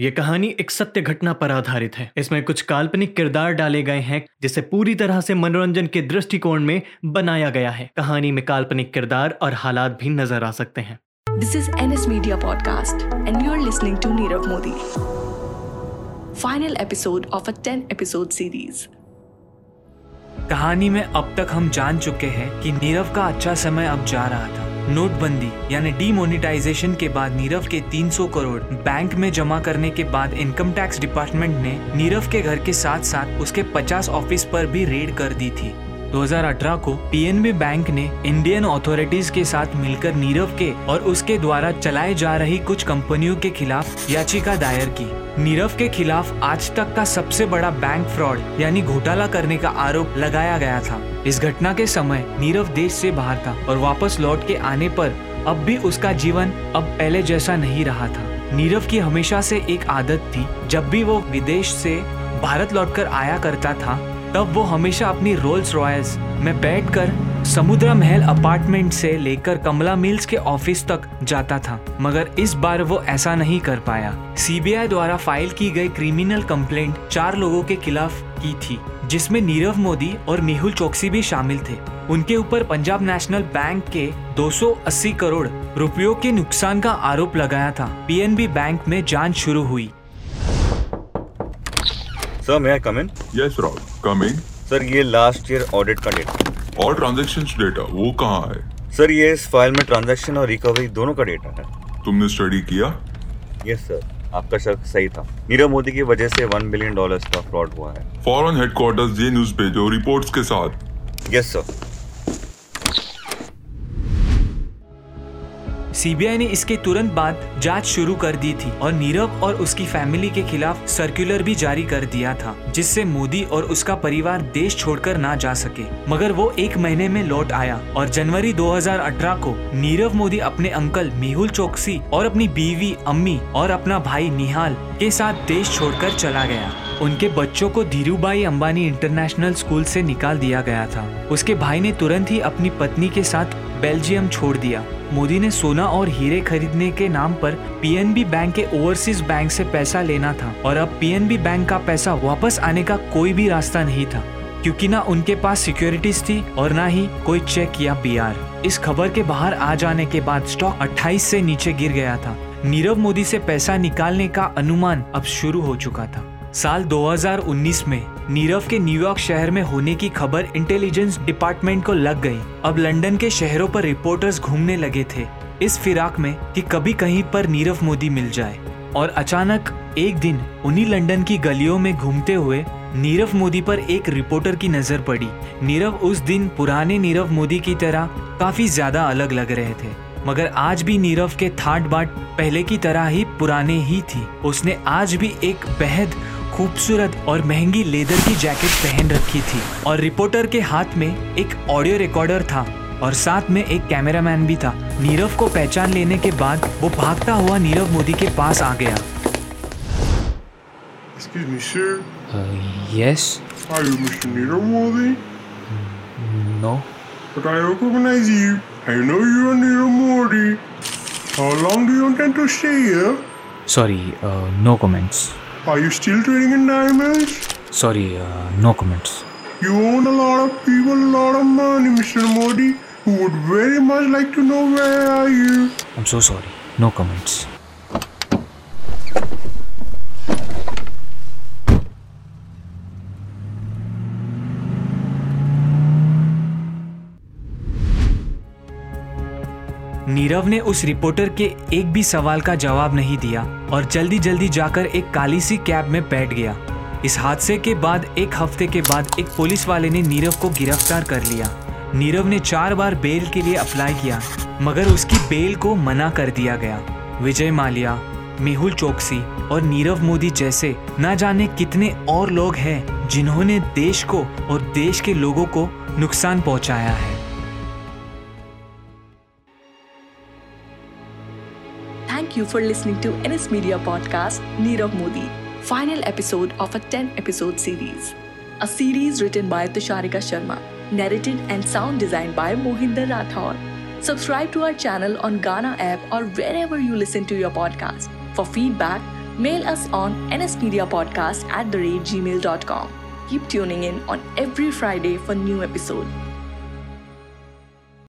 ये कहानी एक सत्य घटना पर आधारित है। इसमें कुछ काल्पनिक किरदार डाले गए हैं जिसे पूरी तरह से मनोरंजन के दृष्टिकोण में बनाया गया है। कहानी में काल्पनिक किरदार और हालात भी नज़र आ सकते हैं। This is NS Media Podcast, and you're listening to Nirav Modi final episode of a 10 episode series. कहानी में अब तक हम जान चुके हैं कि नीरव का अच्छा समय अब जा रहा था। नोटबंदी, यानी डीमोनेटाइजेशन के बाद नीरव के 300 करोड़ बैंक में जमा करने के बाद इनकम टैक्स डिपार्टमेंट ने नीरव के घर के साथ साथ उसके 50 ऑफ़िस पर भी रेड कर दी थी। 2018 को पीएनबी बैंक ने इंडियन अथॉरिटीज के साथ मिलकर नीरव के और उसके द्वारा चलाए जा रही कुछ कंपनियों के खिलाफ याचिका दायर की। नीरव के खिलाफ आज तक का सबसे बड़ा बैंक फ्रॉड यानी घोटाला करने का आरोप लगाया गया था। इस घटना के समय नीरव देश से बाहर था और वापस लौट के आने पर अब भी उसका जीवन अब पहले जैसा नहीं रहा था। नीरव की हमेशा से एक आदत थी, जब भी वो विदेश से भारत लौटकर आया करता था, तब वो हमेशा अपनी रोल्स रॉयल्स में बैठकर समुद्रा महल अपार्टमेंट से लेकर कमला मिल्स के ऑफ़िस तक जाता था। मगर इस बार वो ऐसा नहीं कर पाया। सीबीआई द्वारा फ़ाइल की गई क्रिमिनल कंप्लेंट चार लोगों के खिलाफ की थी। जिसमें नीरव मोदी और मेहुल चौकसी भी शामिल थे। उनके ऊपर पंजाब नेशनल बैंक के 280 करोड़ रुपयों के नुकसान का आरोप लगाया था। पीएनबी बैंक में जाँच शुरू हुई। सर मैं come in yes Rahul coming sir ये लास्ट ईयर ऑडिट का डेटा और ट्रांजेक्शन डेटा वो कहाँ है? सर ये इस फ़ाइल में ट्रांजेक्शन और रिकवरी दोनों का डेटा है। तुमने स्टडी किया? यस yes, सर आपका शक सही था। नीरव मोदी की वजह से वन बिलियन डॉलर का फ्रॉड हुआ है। फॉरन हेडक्वार्टर ये न्यूज़ पे जो रिपोर्ट के साथ। यस सर सीबीआई ने इसके तुरंत बाद जाँच शुरू कर दी थी और नीरव और उसकी फैमिली के खिलाफ सर्कुलर भी जारी कर दिया था, जिससे मोदी और उसका परिवार देश छोड़कर ना जा सके। मगर वो एक महीने में लौट आया और जनवरी 2018 को नीरव मोदी अपने अंकल मेहुल चौकसी और अपनी बीवी अम्मी और अपना भाई निहाल के साथ देश छोड़कर चला गया। उनके बच्चों को धीरूभाई अंबानी इंटरनेशनल स्कूल से निकाल दिया गया था। उसके भाई ने तुरंत ही अपनी पत्नी के साथ बेल्जियम छोड़ दिया। मोदी ने सोना और हीरे खरीदने के नाम पर पीएनबी बैंक के ओवरसीज बैंक से पैसा लेना था और अब पीएनबी बैंक का पैसा वापस आने का कोई भी रास्ता नहीं था, क्योंकि ना उनके पास सिक्योरिटीज थी और ना ही कोई चेक या पीआर। इस खबर के बाहर आ जाने के बाद स्टॉक 28 से नीचे गिर गया था। नीरव मोदी से पैसा निकालने का अनुमान अब शुरू हो चुका था। साल 2019 में नीरव के न्यूयॉर्क शहर में होने की खबर इंटेलिजेंस डिपार्टमेंट को लग गई। अब लंदन के शहरों पर रिपोर्टर्स घूमने लगे थे। इस फिराक में कि कभी कहीं पर नीरव मोदी मिल जाए। और अचानक एक दिन उन्हीं लंदन की गलियों में घूमते हुए नीरव मोदी पर एक रिपोर्टर की नज़र पड़ी। नीरव उस दिन पुराने नीरव मोदी की तरह काफ़ी ज़्यादा अलग लग रहे थे। मगर आज भी नीरव के थाट बाट पहले की तरह ही पुराने ही थी। उसने आज भी एक बेहद खूबसूरत और महँगी लेदर की जैकेट पहन रखी थी और रिपोर्टर के हाथ में एक ऑडियो रिकॉर्डर था और साथ में एक कैमरामैन भी था नीरव को पहचान लेने के बाद वो भागता हुआ नीरव मोदी के पास आ गया Excuse me, sir. Yes Are you Mr. Nirav Modi? No But I recognize you. I know you are Nirav Modi. How long do you intend to stay here? Sorry no comments Are you still trading in diamonds? Sorry, uh, no comments. You own a lot of people, a lot of money, Mr. Modi. Who would very much like to know where are you? I'm so sorry. No comments. Nirav ने उस reporter के एक भी सवाल का जवाब नहीं दिया और जल्दी जल्दी जाकर एक काली सी कैब में बैठ गया। इस हादसे के बाद एक हफ़्ते के बाद एक पुलिस वाले ने नीरव को गिरफ़्तार कर लिया। नीरव ने चार बार बेल के लिए अप्लाई किया, मगर उसकी बेल को मना कर दिया गया। विजय माल्या, मेहुल चौकसी और नीरव मोदी जैसे न जाने कितने और लोग हैं जिन्होंने देश को और देश के लोगों को नुकसान पहुँचाया है। Thank you for listening to NS Media Podcast Nirav Modi, final episode of a 10 episode series. A series written by Tusharika Sharma, narrated and sound designed by Mohinder Rathor. Subscribe to our channel on Ghana app or wherever you listen to your podcast. For feedback, Mail us on nsmediapodcast at the rate gmail.com. Keep tuning in on every Friday for new episode.